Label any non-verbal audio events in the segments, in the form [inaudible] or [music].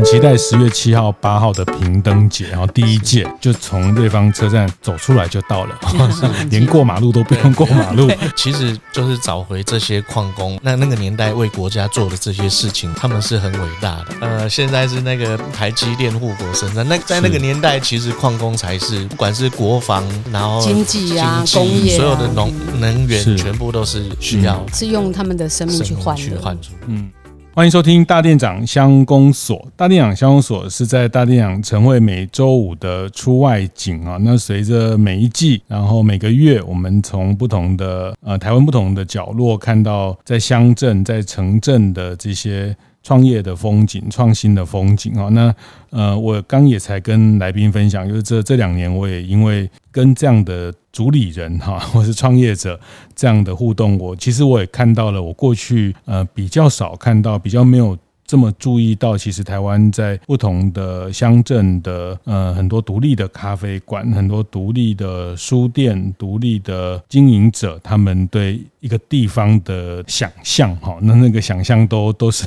我很期待十月七号、八号的平灯节，然后第一届就从瑞芳车站走出来就到了，[laughs] 连过马路都不用过马路。[laughs] 其实就是找回这些矿工，那那个年代为国家做的这些事情，他们是很伟大的。呃，现在是那个台积电护国神山，那在那个年代，其实矿工才是，不管是国防，然后经济啊、工业，所有的农能源，全部都是需要，是用他们的生命去换去换出，嗯。欢迎收听大店长乡公所。大店长乡公所是在大店长晨会每周五的出外景啊。那随着每一季，然后每个月，我们从不同的呃台湾不同的角落，看到在乡镇、在城镇的这些。创业的风景，创新的风景啊！那呃，我刚也才跟来宾分享，就是这这两年，我也因为跟这样的主理人哈，[laughs] 或是创业者这样的互动，我其实我也看到了，我过去呃比较少看到，比较没有。这么注意到，其实台湾在不同的乡镇的呃很多独立的咖啡馆，很多独立的书店，独立的经营者，他们对一个地方的想象，哈，那那个想象都 [laughs] 都是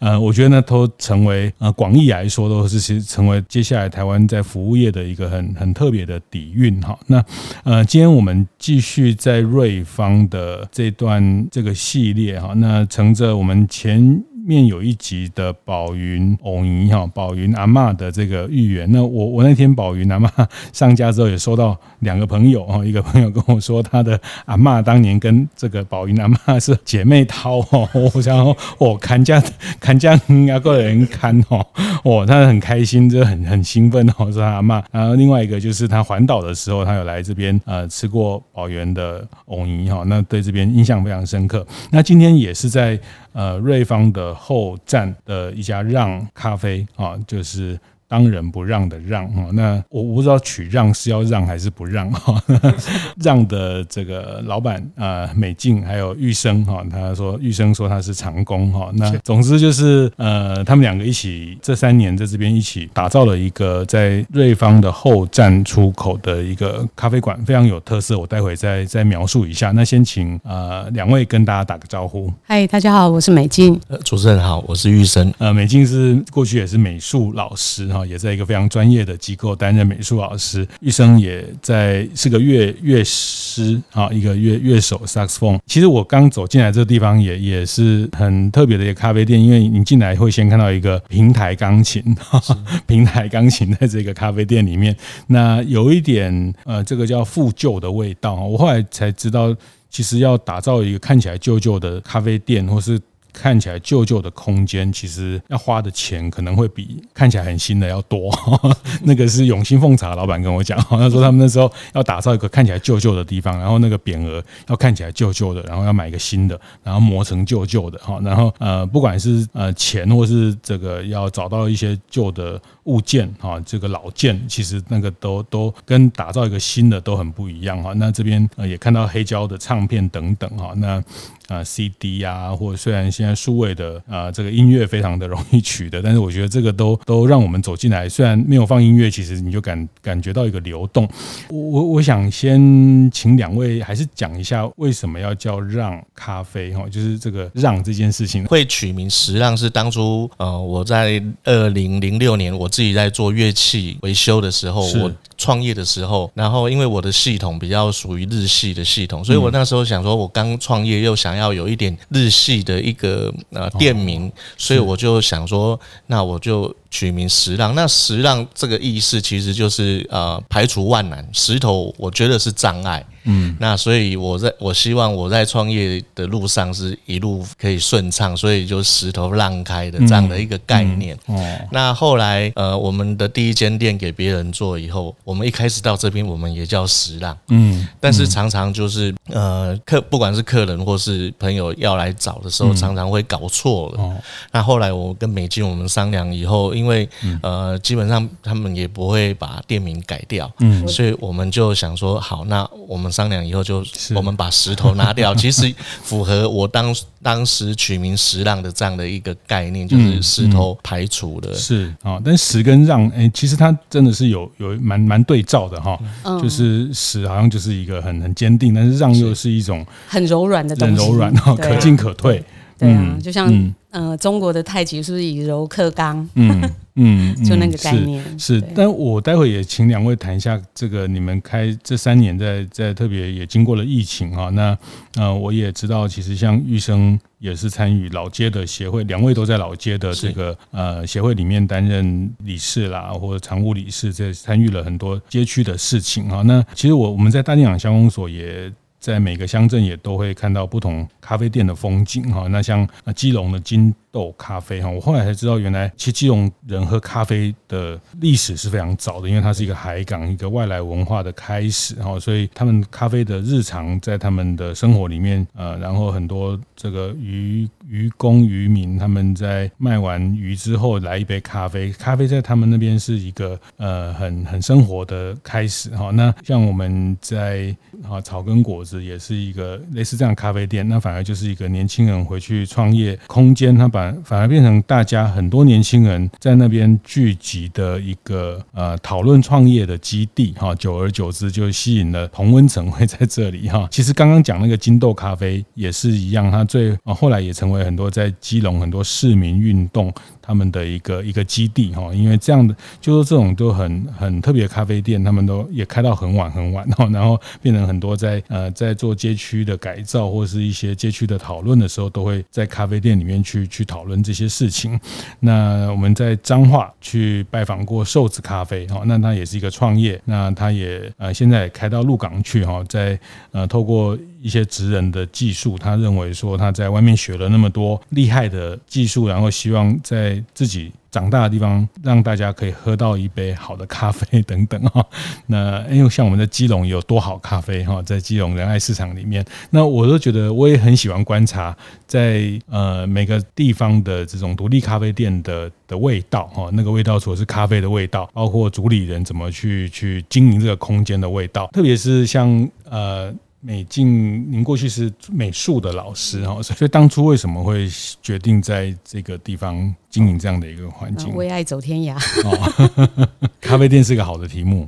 呃，我觉得呢都成为呃广义来说都是其实成为接下来台湾在服务业的一个很很特别的底蕴，哈。那呃，今天我们继续在瑞芳的这段这个系列，哈，那乘着我们前。面有一集的宝云藕泥哈，宝云阿嬷的这个寓言。那我我那天宝云阿嬷上架之后，也收到两个朋友哈，一个朋友跟我说，他的阿嬷当年跟这个宝云阿嬷是姐妹淘哈。我想我看家看家两个人看哈，哦，他很开心，就很很兴奋哦，说他阿嬷。然后另外一个就是他环岛的时候，他有来这边呃吃过宝源的藕泥哈，那对这边印象非常深刻。那今天也是在。呃，瑞芳的后站的一家让咖啡啊，就是。当仁不让的让哈，那我不知道取让是要让还是不让哈。[laughs] 让的这个老板啊，美静还有玉生哈，他说玉生说他是长工哈。那总之就是呃，他们两个一起这三年在这边一起打造了一个在瑞芳的后站出口的一个咖啡馆，非常有特色。我待会再再描述一下。那先请呃两位跟大家打个招呼。嗨，大家好，我是美静。呃，主持人好，我是玉生。呃，美静是过去也是美术老师哈。也在一个非常专业的机构担任美术老师，一生也在是个乐乐师啊，一个乐乐手 saxophone。其实我刚走进来这个地方也也是很特别的一个咖啡店，因为你进来会先看到一个平台钢琴，[laughs] 平台钢琴在这个咖啡店里面，那有一点呃，这个叫复旧的味道。我后来才知道，其实要打造一个看起来旧旧的咖啡店，或是看起来旧旧的空间，其实要花的钱可能会比看起来很新的要多。[laughs] 那个是永兴奉茶老板跟我讲，他说他们那时候要打造一个看起来旧旧的地方，然后那个匾额要看起来旧旧的，然后要买一个新的，然后磨成旧旧的哈。然后呃，不管是呃钱或是这个要找到一些旧的物件哈，这个老件其实那个都都跟打造一个新的都很不一样哈。那这边呃也看到黑胶的唱片等等哈。那啊，CD 啊，或虽然现在数位的啊，这个音乐非常的容易取得，但是我觉得这个都都让我们走进来，虽然没有放音乐，其实你就感感觉到一个流动。我我我想先请两位还是讲一下为什么要叫让咖啡哈，就是这个让这件事情会取名时让是当初呃我在二零零六年我自己在做乐器维修的时候我。创业的时候，然后因为我的系统比较属于日系的系统，所以我那时候想说，我刚创业又想要有一点日系的一个呃店名，所以我就想说，那我就。取名石浪，那石浪这个意思其实就是呃排除万难，石头我觉得是障碍，嗯，那所以我在我希望我在创业的路上是一路可以顺畅，所以就石头让开的这样的一个概念。哦、那后来呃我们的第一间店给别人做以后，我们一开始到这边我们也叫石浪，嗯，但是常常就是呃客不管是客人或是朋友要来找的时候，常常会搞错了。哦，那后来我跟美金我们商量以后。因为呃，基本上他们也不会把店名改掉，嗯，所以我们就想说，好，那我们商量以后就我们把石头拿掉，[laughs] 其实符合我当当时取名石浪的这样的一个概念，就是石头排除的，是啊，但石跟让，哎，其实它真的是有有蛮蛮对照的哈，就是死好像就是一个很很坚定，但是让又是一种很柔软的东西，很柔软哈，可进可退。对啊，就像嗯、呃，中国的太极是不是以柔克刚？嗯 [laughs] 嗯，就那个概念是。是，但我待会也请两位谈一下这个，你们开这三年在在特别也经过了疫情哈，那呃，我也知道，其实像玉生也是参与老街的协会，两位都在老街的这个呃协会里面担任理事啦，或者常务理事，这参与了很多街区的事情哈。那其实我我们在大店长乡公所也。在每个乡镇也都会看到不同咖啡店的风景哈，那像基隆的金豆咖啡哈，我后来才知道，原来其实基隆人喝咖啡的历史是非常早的，因为它是一个海港，一个外来文化的开始哈，所以他们咖啡的日常在他们的生活里面，呃，然后很多这个渔渔工渔民他们在卖完鱼之后来一杯咖啡，咖啡在他们那边是一个呃很很生活的开始哈。那像我们在啊草根果子。也是一个类似这样咖啡店，那反而就是一个年轻人回去创业空间，他把反而变成大家很多年轻人在那边聚集的一个呃讨论创业的基地哈，久而久之就吸引了同温层会在这里哈。其实刚刚讲那个金豆咖啡也是一样，它最啊后来也成为很多在基隆很多市民运动。他们的一个一个基地哈，因为这样的就是这种都很很特别的咖啡店，他们都也开到很晚很晚 [laughs] 哈，然后变成很多在呃在做街区的改造或是一些街区的讨论的时候，都会在咖啡店里面去去讨论这些事情。那我们在彰化去拜访过瘦子咖啡哈，那他也是一个创业，那他也呃现在也开到鹿港去哈，在呃透过。一些职人的技术，他认为说他在外面学了那么多厉害的技术，然后希望在自己长大的地方让大家可以喝到一杯好的咖啡等等哈。[laughs] 那因为像我们的基隆有多好咖啡哈，在基隆仁爱市场里面，那我都觉得我也很喜欢观察在呃每个地方的这种独立咖啡店的的味道哈，那个味道除了是咖啡的味道，包括主理人怎么去去经营这个空间的味道，特别是像呃。美静，您过去是美术的老师哈，所以当初为什么会决定在这个地方经营这样的一个环境？为爱走天涯。哦，[laughs] 咖啡店是个好的题目。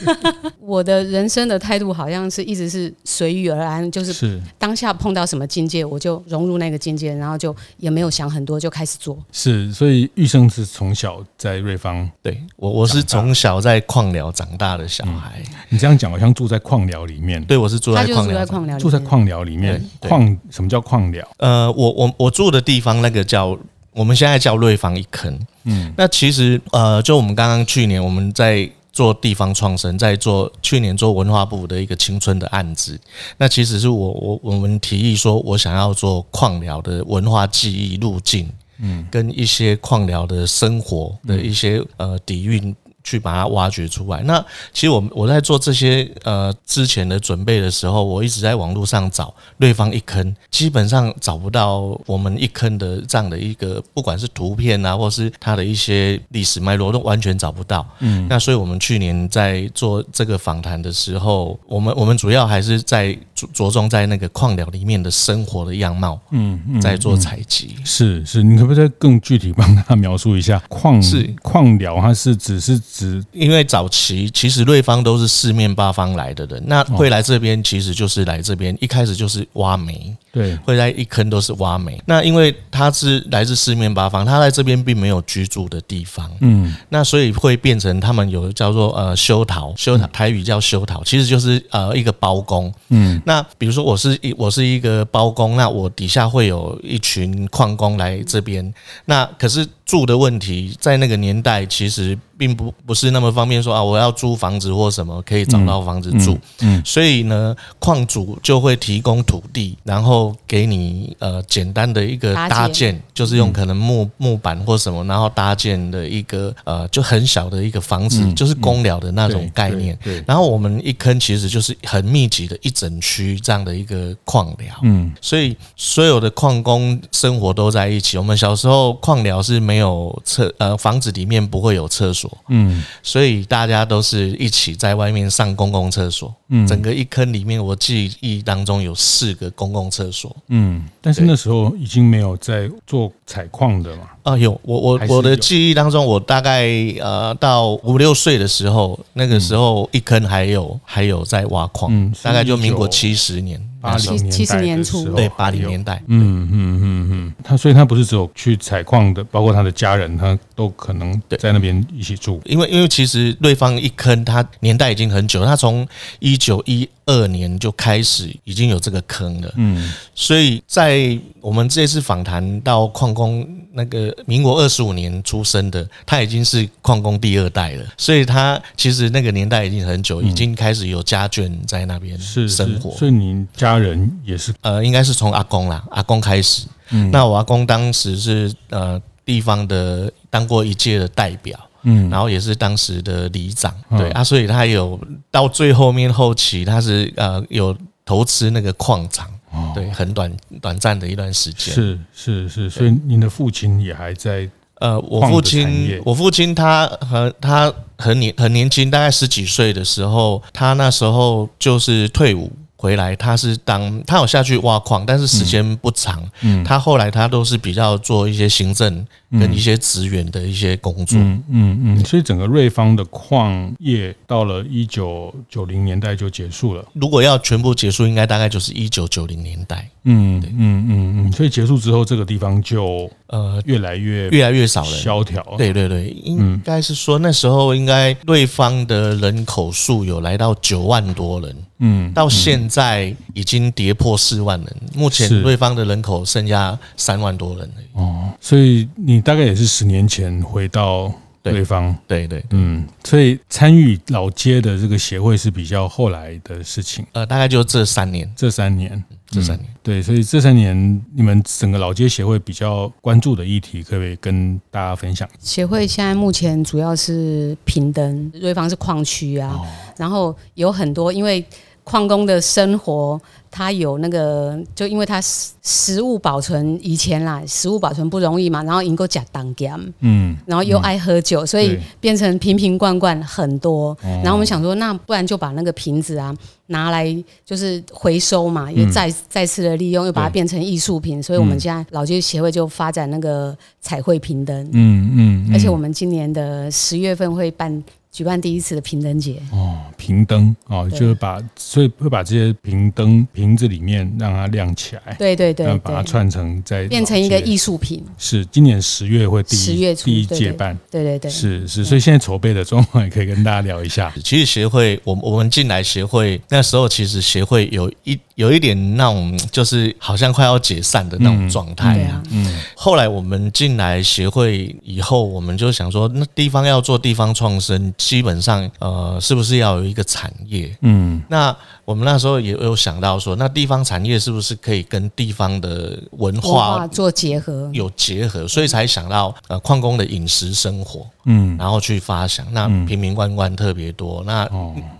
[laughs] 我的人生的态度好像是一直是随遇而安，就是当下碰到什么境界，我就融入那个境界，然后就也没有想很多，就开始做。是，所以玉生是从小在瑞芳，对我我是从小在矿寮长大的小孩。嗯、你这样讲好像住在矿寮里面，对我是住在矿寮，住在矿寮里面。矿什么叫矿寮？呃，我我我住的地方那个叫我们现在叫瑞芳一坑。嗯，那其实呃，就我们刚刚去年我们在。做地方创生，在做去年做文化部的一个青春的案子，那其实是我我我们提议说，我想要做矿寮的文化记忆路径，嗯，跟一些矿寮的生活的一些呃底蕴。去把它挖掘出来。那其实我我在做这些呃之前的准备的时候，我一直在网络上找瑞芳一坑，基本上找不到我们一坑的这样的一个，不管是图片啊，或是它的一些历史脉络，都完全找不到。嗯，那所以我们去年在做这个访谈的时候，我们我们主要还是在着着重在那个矿寮里面的生活的样貌，嗯，在做采集。是是，你可不可以再更具体帮他描述一下矿是矿寮？它是只是指。因为早期其实瑞芳都是四面八方来的人，那会来这边其实就是来这边，一开始就是挖煤，对，会在一坑都是挖煤。那因为他是来自四面八方，他在这边并没有居住的地方，嗯，那所以会变成他们有叫做呃修陶，修陶台语叫修陶，其实就是呃一个包工，嗯，那比如说我是一我是一个包工，那我底下会有一群矿工来这边，那可是住的问题在那个年代其实。并不不是那么方便说啊，我要租房子或什么可以找到房子住，嗯，嗯，所以呢，矿主就会提供土地，然后给你呃简单的一个搭建，就是用可能木木板或什么，然后搭建的一个呃就很小的一个房子，就是公寮的那种概念。对，然后我们一坑其实就是很密集的一整区这样的一个矿寮，嗯，所以所有的矿工生活都在一起。我们小时候矿寮是没有厕呃房子里面不会有厕所，嗯，所以大家都是一起在外面上公共厕所。嗯，整个一坑里面，我记忆当中有四个公共厕所。嗯，但是那时候已经没有在做采矿的嘛。啊，有我我我的记忆当中，我大概呃到五六岁的时候，那个时候一坑还有还有在挖矿，嗯，大概就民国七十年。八零年七十年初，对八零年代，嗯嗯嗯嗯，他所以他不是只有去采矿的，包括他的家人，他都可能在那边一起住。因为因为其实瑞芳一坑，他年代已经很久，他从一九一二年就开始已经有这个坑了，嗯，所以在我们这次访谈到矿工那个民国二十五年出生的，他已经是矿工第二代了，所以他其实那个年代已经很久，已经开始有家眷在那边生活，所以您家。人也是，呃，应该是从阿公啦，阿公开始。嗯，那我阿公当时是呃地方的当过一届的代表，嗯，然后也是当时的里长，对啊，所以他有到最后面后期，他是呃有投资那个矿场，对，很短短暂的一段时间。是是是，所以您的父亲也还在。呃，我父亲，我父亲他和他很年很年轻，大概十几岁的时候，他那时候就是退伍。回来，他是当他有下去挖矿，但是时间不长。嗯，他后来他都是比较做一些行政跟一些职员的一些工作。嗯嗯嗯，所以整个瑞芳的矿业到了一九九零年代就结束了。如果要全部结束，应该大概就是一九九零年代。嗯嗯嗯嗯，所以结束之后，这个地方就呃越来越越来越少了，萧条。对对对，应该是说那时候应该瑞芳的人口数有来到九万多人。嗯，到现在已经跌破四万人。目前瑞芳的人口剩下三万多人哦，所以你大概也是十年前回到瑞芳，对对，嗯，所以参与老街的这个协会是比较后来的事情。呃，大概就这三年，这三年，这三年，对，所以这三年你们整个老街协会比较关注的议题，可不可以跟大家分享？协会现在目前主要是平等，瑞芳是矿区啊，然后有很多因为。矿工的生活，他有那个，就因为他食食物保存以前啦，食物保存不容易嘛，然后能够假当家，嗯，然后又爱喝酒，所以变成瓶瓶罐罐很多。然后我们想说，那不然就把那个瓶子啊拿来就是回收嘛，又再再次的利用，又把它变成艺术品。所以我们现在老街协会就发展那个彩绘瓶灯，嗯嗯，而且我们今年的十月份会办。举办第一次的平灯节。哦，平灯哦，就是把所以会把这些瓶灯瓶子里面让它亮起来，对对对，把它串成在变成一个艺术品。是今年十月会第一十月第一届办，对对对，是是，所以现在筹备的状况也可以跟大家聊一下。其实协会，我我们进来协会那时候，其实协会有一有一点那种就是好像快要解散的那种状态啊。嗯，后来我们进来协会以后，我们就想说，那地方要做地方创生。基本上，呃，是不是要有一个产业？嗯，那我们那时候也有想到说，那地方产业是不是可以跟地方的文化做结合？有结合，所以才想到呃，矿工的饮食生活。嗯，然后去发想，那瓶瓶罐罐特别多，那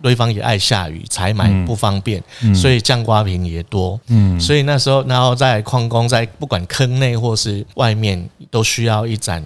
对方也爱下雨，采买不方便，所以酱瓜瓶也多。嗯，所以那时候，然后在矿工在不管坑内或是外面，都需要一盏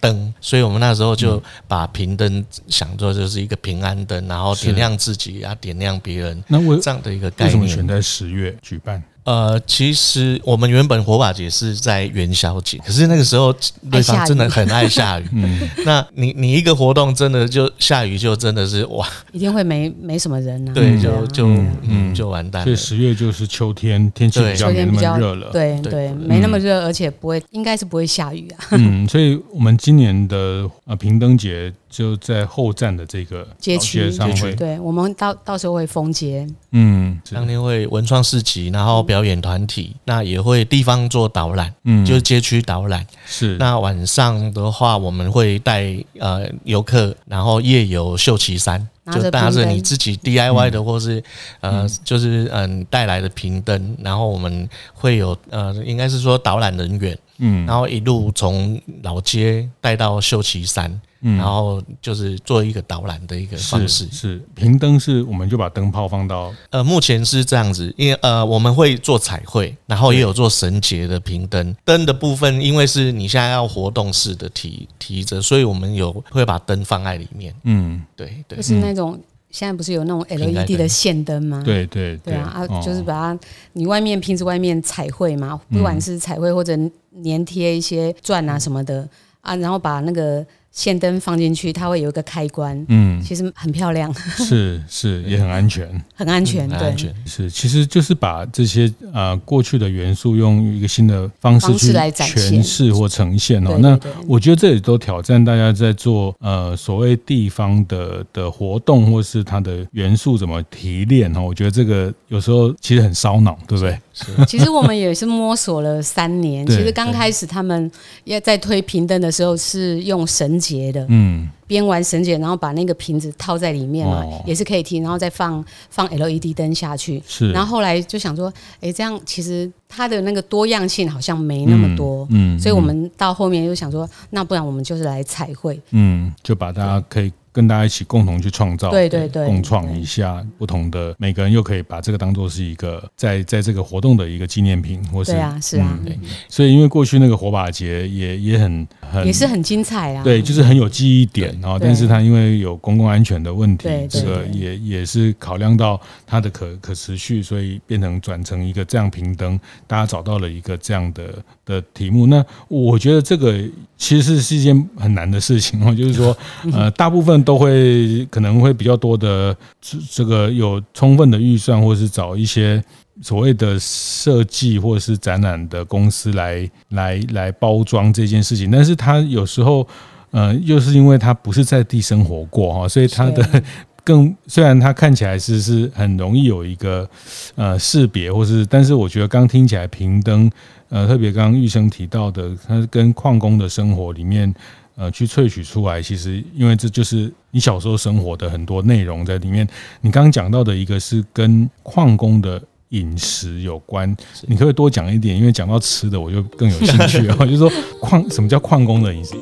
灯，所以我们那时候就把平灯想做就是一个平安灯，然后点亮自己，啊点亮别人。那为这样的一个概念，为什么选在十月举办？呃，其实我们原本火把节是在元宵节，可是那个时候对方真的很爱下雨。[laughs] 嗯，那你你一个活动真的就下雨，就真的是哇，一定会没没什么人呢、啊。对，就就嗯就完蛋了。所以十月就是秋天，天气比较没那么热了。对对，没那么热，而且不会，应该是不会下雨啊。嗯，所以我们今年的呃平灯节。就在后站的这个街区上会，对，我们到到时候会封街，嗯，当天会文创市集，然后表演团体，那也会地方做导览，嗯，就是街区导览，是。那晚上的话，我们会带呃游客，然后夜游秀旗山，就搭着你自己 DIY 的，或是呃，就是嗯带来的屏灯，然后我们会有呃，应该是说导览人员。嗯，然后一路从老街带到秀旗山，嗯，然后就是做一个导览的一个方式。是，是平灯是，我们就把灯泡放到呃，目前是这样子，因为呃，我们会做彩绘，然后也有做绳结的平灯。灯的部分，因为是你现在要活动式的提提着，所以我们有会把灯放在里面。嗯，对对，就是那种。现在不是有那种 LED 的线灯吗？对对对啊啊，就是把它你外面瓶子外面彩绘嘛，不管是彩绘或者粘贴一些钻啊什么的啊，然后把那个。线灯放进去，它会有一个开关，嗯，其实很漂亮，是是也很安全，[laughs] 很安全，对，是其实就是把这些呃过去的元素用一个新的方式去诠释或呈现哦。那我觉得这里都挑战大家在做呃所谓地方的的活动或是它的元素怎么提炼哦。我觉得这个有时候其实很烧脑，对不对？其实我们也是摸索了三年。其实刚开始他们要在推平灯的时候是用绳结的，嗯，编完绳结，然后把那个瓶子套在里面嘛，也是可以提，然后再放放 LED 灯下去。是，然后后来就想说，哎，这样其实它的那个多样性好像没那么多，嗯，所以我们到后面又想说，那不然我们就是来彩绘，嗯，就把大家可以。跟大家一起共同去创造，对对对，共创一下不同的，每个人又可以把这个当做是一个在在这个活动的一个纪念品，或是对啊，是啊，对。所以因为过去那个火把节也也很很也是很精彩啊，对，就是很有记忆点，然后但是它因为有公共安全的问题，这个也也是考量到它的可可持续，所以变成转成一个这样平灯，大家找到了一个这样的的题目。那我觉得这个其实是一件很难的事情哦，就是说 [laughs] 呃，大部分。都会可能会比较多的这这个有充分的预算，或者是找一些所谓的设计或者是展览的公司来来来包装这件事情。但是他有时候，呃，又是因为他不是在地生活过哈，所以他的更虽然他看起来是是很容易有一个呃识别，或是，但是我觉得刚听起来平灯，呃，特别刚刚玉生提到的，他跟矿工的生活里面。呃，去萃取出来，其实因为这就是你小时候生活的很多内容在里面。你刚刚讲到的一个是跟矿工的饮食有关，你可不可以多讲一点？因为讲到吃的，我就更有兴趣啊。[laughs] 就是说矿，什么叫矿工的饮食？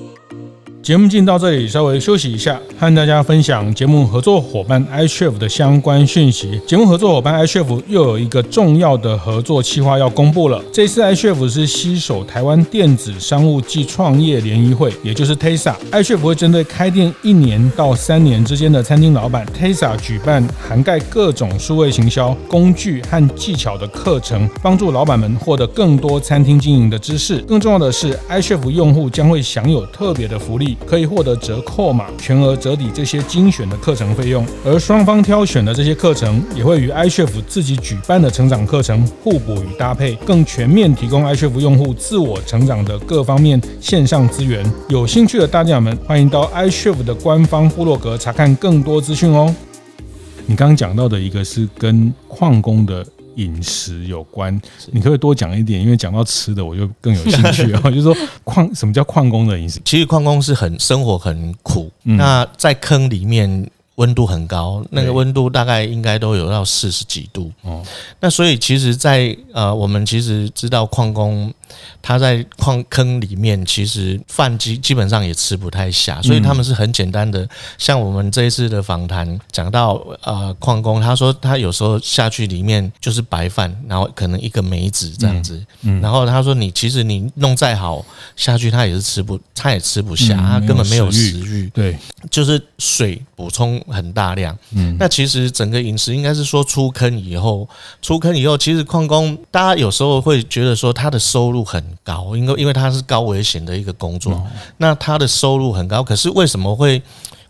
节目进到这里，稍微休息一下，和大家分享节目合作伙伴 iCHEF 的相关讯息。节目合作伙伴 iCHEF 又有一个重要的合作计划要公布了。这次 iCHEF 是携手台湾电子商务暨创业联谊会，也就是 TESA。iCHEF 会针对开店一年到三年之间的餐厅老板 TESA，举办涵盖各种数位行销工具和技巧的课程，帮助老板们获得更多餐厅经营的知识。更重要的是，iCHEF 用户将会享有特别的福利。可以获得折扣码，全额折抵这些精选的课程费用，而双方挑选的这些课程也会与 iCHEF 自己举办的成长课程互补与搭配，更全面提供 iCHEF 用户自我成长的各方面线上资源。有兴趣的大家们，欢迎到 iCHEF 的官方部落格查看更多资讯哦。你刚刚讲到的一个是跟矿工的。饮食有关，你可不可以多讲一点？因为讲到吃的，我就更有兴趣啊。[laughs] 就是说矿，什么叫矿工的饮食？其实矿工是很生活很苦，那在坑里面。温度很高，那个温度大概应该都有到四十几度。哦，那所以其实在，在呃，我们其实知道矿工他在矿坑里面，其实饭基基本上也吃不太下，所以他们是很简单的。像我们这一次的访谈讲到，呃，矿工他说他有时候下去里面就是白饭，然后可能一个梅子这样子。嗯，然后他说你其实你弄再好下去，他也是吃不，他也吃不下，他根本没有食欲。对，就是水补充。很大量，嗯，那其实整个饮食应该是说出坑以后，出坑以后，其实矿工大家有时候会觉得说他的收入很高，因为因为他是高危险的一个工作，那他的收入很高，可是为什么会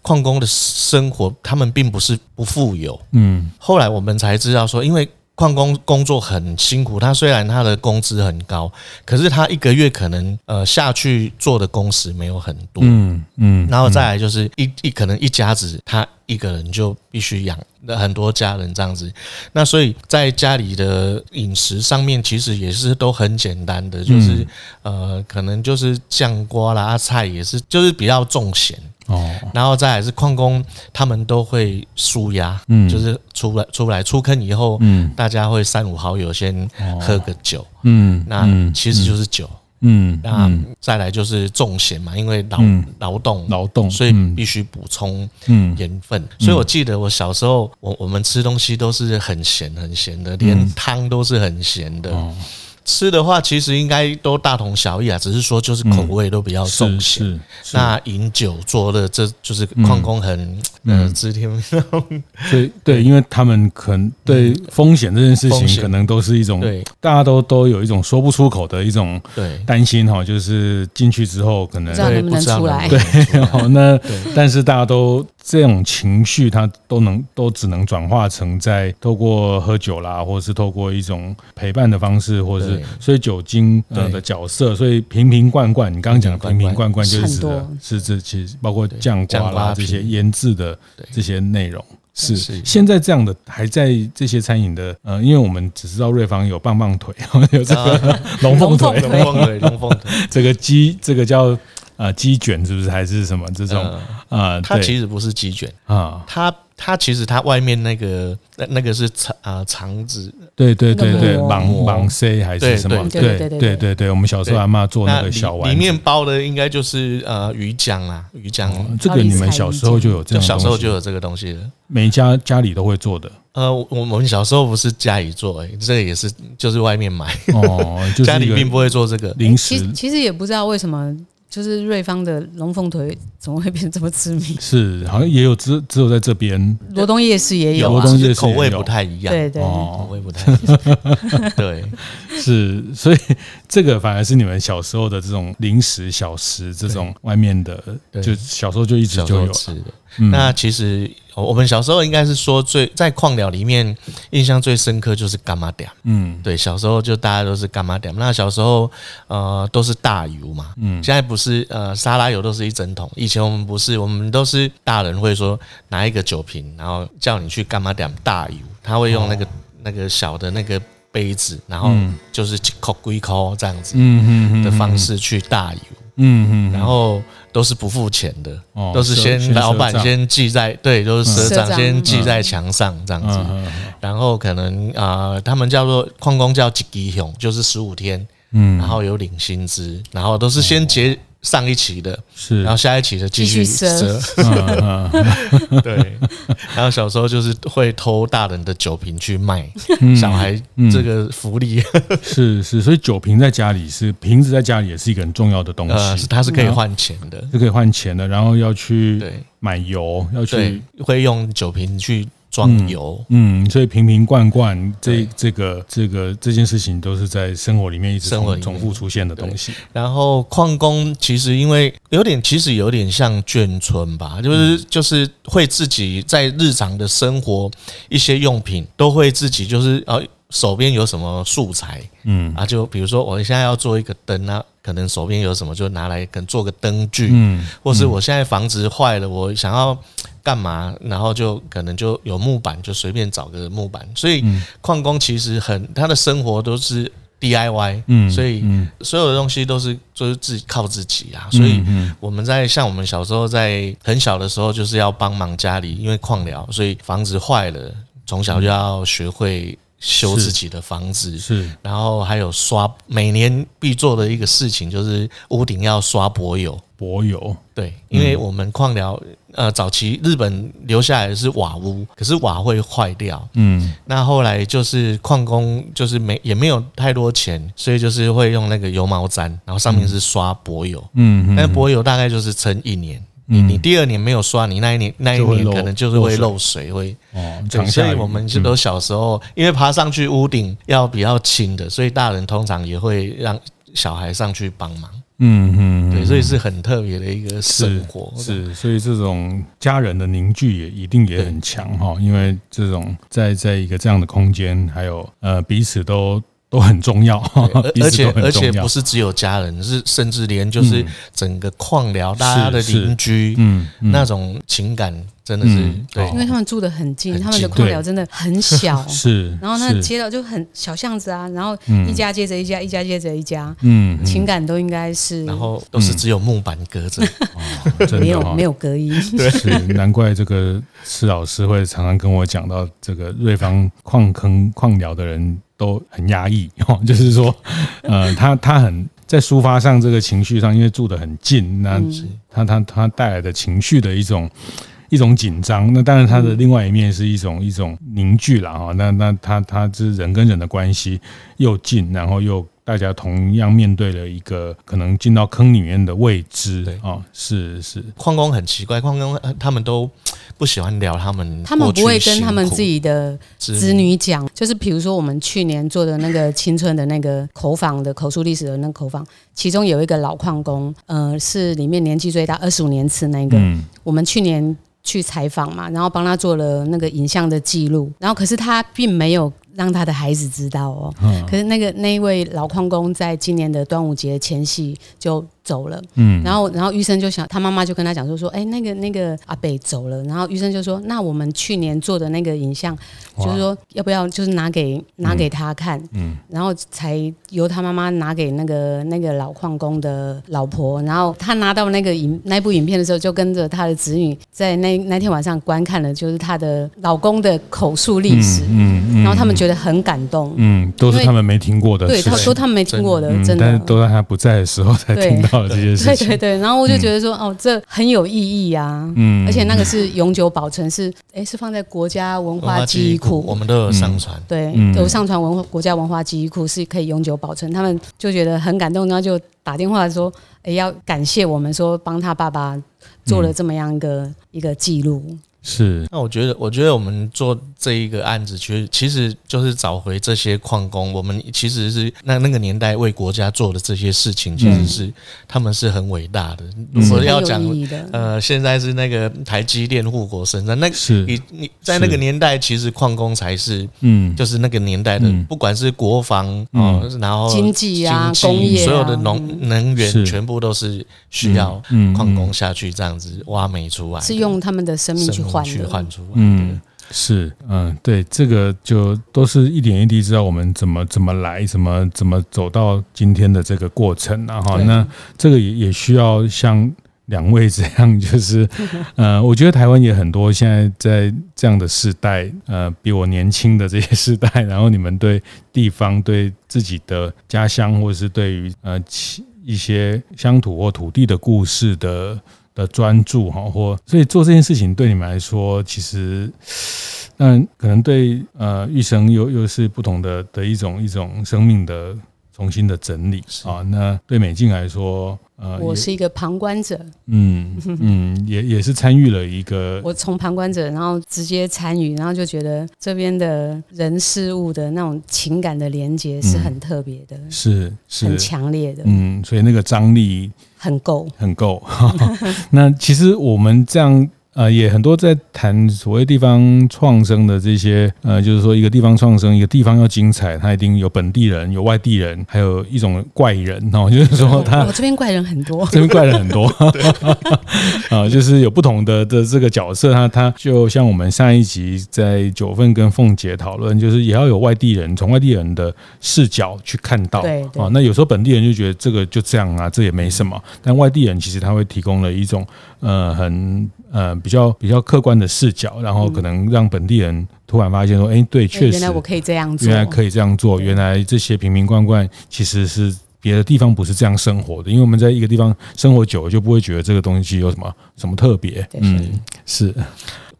矿工的生活他们并不是不富有？嗯，后来我们才知道说，因为。矿工工作很辛苦，他虽然他的工资很高，可是他一个月可能呃下去做的工时没有很多，嗯嗯，然后再来就是一一可能一家子他一个人就必须养很多家人这样子，那所以在家里的饮食上面其实也是都很简单的，就是呃可能就是酱瓜啦菜也是就是比较重咸。哦，然后再来是矿工，他们都会纾压，嗯，就是出来出来出坑以后，嗯，大家会三五好友先喝个酒，嗯，那其实就是酒，嗯，那再来就是重咸嘛，因为劳劳动劳动，所以必须补充盐分。所以我记得我小时候，我我们吃东西都是很咸很咸的，连汤都是很咸的。吃的话，其实应该都大同小异啊，只是说就是口味都比较重咸。嗯、那饮酒作乐，这就是矿工很呃知天命。对对，因为他们可能对风险这件事情，可能都是一种对。大家都都有一种说不出口的一种对。担心哈，就是进去之后可能对不能出来。对，[laughs] 哦那但是大家都。这种情绪，它都能都只能转化成在透过喝酒啦，或者是透过一种陪伴的方式，或者是所以酒精呃的角色，所以瓶瓶罐罐，你刚刚讲的瓶瓶罐罐就是指的是这其实包括酱瓜啦这些腌制的这些内容。是。现在这样的还在这些餐饮的呃，因为我们只知道瑞芳有棒棒腿，[laughs] 有这个龙凤腿，龙凤腿，龙凤腿，[laughs] 这个鸡这个叫。啊，鸡卷是不是还是什么这种啊？它其实不是鸡卷啊，它它其实它外面那个那那个是肠啊肠子，对对对对，芒芒塞还是什么？对对对对对，我们小时候阿妈做那个小丸，里面包的应该就是呃鱼浆啊，鱼浆。这个你们小时候就有这种，小时候就有这个东西了，每家家里都会做的。呃，我我们小时候不是家里做，哎，这个也是就是外面买哦，就 [laughs] 家里并不会做这个零食。其实也不知道为什么。就是瑞芳的龙凤腿怎么会变成这么知名？[laughs] 是，好像也有只只有在这边。罗东夜市也有，罗东夜市口味不太一样，对对，口味不太一样，[laughs] 对，是，所以这个反而是你们小时候的这种零食小食，这种外面的，就小时候就一直就有吃的。那其实我们小时候应该是说最在矿寮里面印象最深刻就是干嘛点，嗯，对，小时候就大家都是干嘛点。那小时候呃都是大油嘛，嗯，现在不是呃沙拉油都是一整桶，以前我们不是，我们都是大人会说拿一个酒瓶，然后叫你去干嘛点大油，他会用那个那个小的那个杯子，然后就是口归口这样子，嗯的方式去大油。嗯嗯，然后都是不付钱的，都是先老板先记在对，都是社长先记在墙上这样子，然后可能啊，他们叫做矿工叫吉吉熊，就是十五天，嗯，然后有领薪资，然后都是先结。上一期的，是，然后下一期的继续折，[laughs] 对，然后小时候就是会偷大人的酒瓶去卖，小孩这个福利。[laughs] 是是，所以酒瓶在家里是瓶子在家里也是一个很重要的东西，是它是可以换钱的，是可以换钱的，然后要去买油，要去会用酒瓶去。装油，嗯，所以瓶瓶罐罐这这个这个这件事情都是在生活里面一直重重复出现的东西。然后矿工其实因为有点，其实有点像眷村吧，就是就是会自己在日常的生活一些用品都会自己就是呃手边有什么素材，嗯。啊，就比如说我现在要做一个灯啊，可能手边有什么就拿来跟做个灯具，嗯，或是我现在房子坏了，我想要。干嘛？然后就可能就有木板，就随便找个木板。所以矿工其实很，他的生活都是 DIY，嗯，所以所有的东西都是就是自己靠自己啊。所以我们在像我们小时候在很小的时候，就是要帮忙家里，因为矿寮，所以房子坏了，从小就要学会修自己的房子，是。然后还有刷，每年必做的一个事情就是屋顶要刷柏油，柏油，对，因为我们矿寮。呃，早期日本留下来的是瓦屋，可是瓦会坏掉。嗯，那后来就是矿工，就是没也没有太多钱，所以就是会用那个油毛毡，然后上面是刷柏油。嗯，那柏油大概就是撑一年。你你第二年没有刷，你那一年那一年可能就是会漏水，会哦。对，所以我们就都小时候，因为爬上去屋顶要比较轻的，所以大人通常也会让小孩上去帮忙。嗯嗯，对，所以是很特别的一个生活，是，所以这种家人的凝聚也一定也很强哈，因为这种在在一个这样的空间，还有呃彼此都都很重要，[laughs] 而且而且不是只有家人，是甚至连就是整个矿寮大家的邻居，嗯，那种情感。真的是对，因为他们住的很近，他们的矿寮真的很小，是。[laughs] 然后那街道就很小巷子啊，然后一家接着一家，一家接着一家，嗯，情感都应该是，然后都是只有木板隔着，[laughs] 没有没有隔音。对，是难怪这个施老师会常常跟我讲到这个瑞芳矿坑矿寮的人都很压抑，[laughs] 就是说，呃，他他很。在抒发上这个情绪上，因为住得很近，那他他他带来的情绪的一种一种紧张。那当然，他的另外一面是一种一种凝聚了哈。那那他他是人跟人的关系又近，然后又。大家同样面对了一个可能进到坑里面的未知，对啊，是是。矿工很奇怪，矿工他们都不喜欢聊他们，他们不会跟他们自己的子女讲，就是比如说我们去年做的那个青春的那个口访的口述历史的那个口访，其中有一个老矿工，呃，是里面年纪最大，二十五年次那个，嗯，我们去年去采访嘛，然后帮他做了那个影像的记录，然后可是他并没有。让他的孩子知道哦，可是那个那一位老矿工在今年的端午节前夕就走了，嗯，然后然后医生就想，他妈妈就跟他讲说说，哎，那个那个阿北走了，然后医生就说，那我们去年做的那个影像，就是说要不要就是拿给拿给他看，嗯，然后才由他妈妈拿给那个那个老矿工的老婆，然后他拿到那个影那部影片的时候，就跟着他的子女在那那天晚上观看了，就是他的老公的口述历史，嗯，然后他们觉觉得很感动，嗯，都是他们没听过的，对，他说他们没听过的，真的，但是都在他不在的时候才听到了这些事情，对对对。然后我就觉得说，哦，这很有意义啊，嗯，而且那个是永久保存，是哎，是放在国家文化记忆库，我们都有上传，对，有上传文国家文化记忆库是可以永久保存。他们就觉得很感动，然后就打电话说，哎，要感谢我们说帮他爸爸做了这么样一个一个记录。是，那我觉得，我觉得我们做这一个案子，其实其实就是找回这些矿工。我们其实是那那个年代为国家做的这些事情，其实是他们是很伟大的。如果要讲，呃，现在是那个台积电护国神山，那是你你在那个年代，其实矿工才是，嗯，就是那个年代的，不管是国防啊，然后经济啊，工业，所有的农能源，全部都是需要矿工下去这样子挖煤出来，是用他们的生命去换。去换出来，嗯，是，嗯，对，这个就都是一点一滴知道我们怎么怎么来，怎么怎么走到今天的这个过程，然后那这个也也需要像两位这样，就是，[laughs] 呃，我觉得台湾也很多现在在这样的世代，呃，比我年轻的这些世代，然后你们对地方、对自己的家乡，或者是对于呃一些乡土或土地的故事的。的专注哈，或所以做这件事情对你们来说，其实，嗯，可能对呃玉生又又是不同的的一种一种生命的重新的整理啊。那对美静来说，呃，我是一个旁观者，嗯嗯，[laughs] 也也是参与了一个，我从旁观者，然后直接参与，然后就觉得这边的人事物的那种情感的连接是很特别的，是是很强烈的，嗯，所以那个张力。很够，很够。[laughs] 那其实我们这样。呃，也很多在谈所谓地方创生的这些，呃，就是说一个地方创生，一个地方要精彩，它一定有本地人，有外地人，还有一种怪人哦，[laughs] 就是说他，我这边怪人很多，这边怪人很多 [laughs] [laughs] 啊，就是有不同的的这个角色，他他就像我们上一集在九份跟凤姐讨论，就是也要有外地人，从外地人的视角去看到，对，啊，那有时候本地人就觉得这个就这样啊，这也没什么，但外地人其实他会提供了一种呃很。呃，比较比较客观的视角，然后可能让本地人突然发现说，哎、欸，对，确实，原来我可以这样做，原来可以这样做，原来这些瓶瓶罐罐其实是别的地方不是这样生活的，因为我们在一个地方生活久了，就不会觉得这个东西有什么什么特别，嗯，是。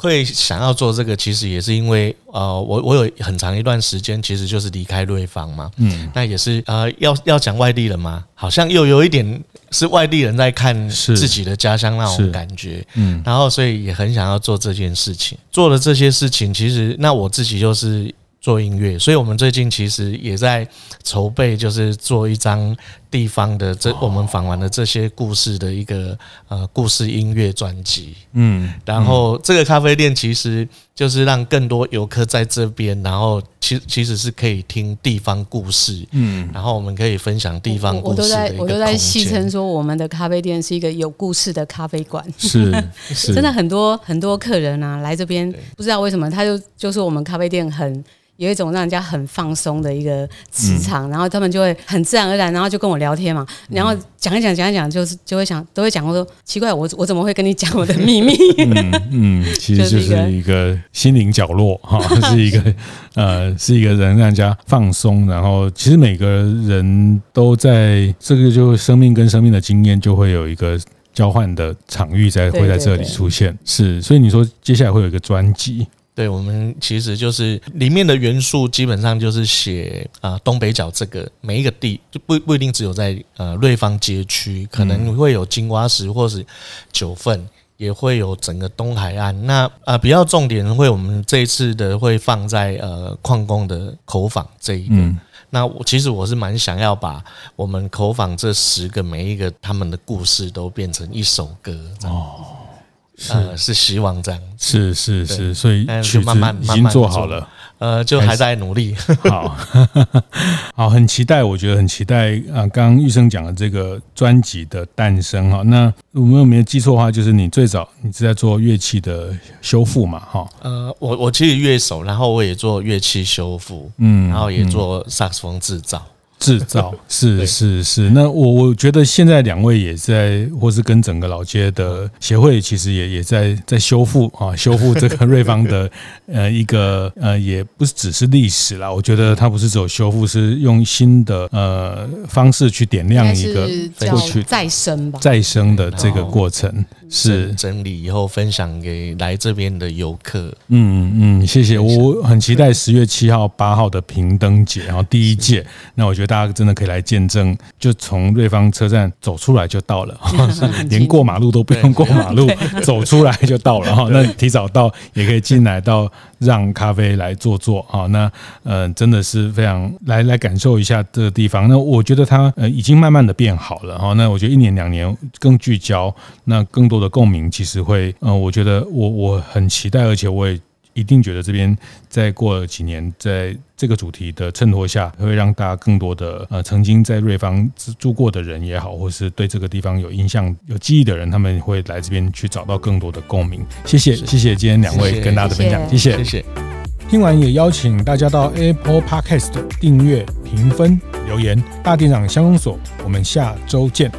会想要做这个，其实也是因为，呃，我我有很长一段时间，其实就是离开瑞芳嘛，嗯，那也是，呃，要要讲外地人嘛，好像又有一点是外地人在看自己的家乡那种感觉，嗯，然后所以也很想要做这件事情，做了这些事情，其实那我自己就是。做音乐，所以我们最近其实也在筹备，就是做一张地方的这我们访完的这些故事的一个呃故事音乐专辑。嗯，然后这个咖啡店其实就是让更多游客在这边，然后其其实是可以听地方故事。嗯，然后我们可以分享地方故事的一个空间。我都在戏称说，我们的咖啡店是一个有故事的咖啡馆。是，[laughs] 是真的很多很多客人啊来这边，不知道为什么他就就说我们咖啡店很。有一种让人家很放松的一个磁场，嗯、然后他们就会很自然而然，然后就跟我聊聊天嘛，然后讲一讲讲一讲，就是就会想都会讲我说奇怪，我我怎么会跟你讲我的秘密？嗯嗯，[laughs] 其实就是一个心灵角落哈，是一个 [laughs] 呃是一个人让人家放松，然后其实每个人都在这个就生命跟生命的经验就会有一个交换的场域在会在这里出现，是，所以你说接下来会有一个专辑。对，我们其实就是里面的元素，基本上就是写啊东北角这个每一个地，就不不一定只有在呃瑞芳街区，可能会有金瓜石或是九份，也会有整个东海岸。那啊比较重点会，我们这一次的会放在呃矿工的口访这一个。那我其实我是蛮想要把我们口访这十个每一个他们的故事都变成一首歌。哦。是、呃、是希望这样，是是是，所以曲子已经做好了，呃，就还在努力。[laughs] 好，[laughs] 好，很期待，我觉得很期待啊！刚刚玉生讲的这个专辑的诞生哈，那我们有没有记错的话，就是你最早你是在做乐器的修复嘛？哈，呃，我我其实乐手，然后我也做乐器修复，嗯，然后也做萨克斯风制造。制造。[laughs] 是是是，那我我觉得现在两位也在，或是跟整个老街的协会，其实也也在在修复啊，修复这个瑞芳的呃一个呃，也不是只是历史啦。我觉得它不是只有修复，是用新的呃方式去点亮一个过去再生吧，再生的这个过程是整理以后分享给来这边的游客。嗯嗯，谢谢，我很期待十月七号、八号的平灯节，然后第一届，那我觉得。大家真的可以来见证，就从瑞芳车站走出来就到了，[laughs] 连过马路都不用过马路，[laughs] 走出来就到了哈。那提早到也可以进来到让咖啡来坐坐啊。那呃，真的是非常来来感受一下这个地方。那我觉得它呃已经慢慢的变好了哈。那我觉得一年两年更聚焦，那更多的共鸣，其实会呃，我觉得我我很期待，而且我也。一定觉得这边再过了几年，在这个主题的衬托下，会让大家更多的呃曾经在瑞芳住过的人也好，或是对这个地方有印象、有记忆的人，他们会来这边去找到更多的共鸣。谢谢，谢谢今天两位跟大家的分享，谢谢，谢谢。听完也邀请大家到 Apple Podcast 订阅、评分、留言。大店长相公所，我们下周见。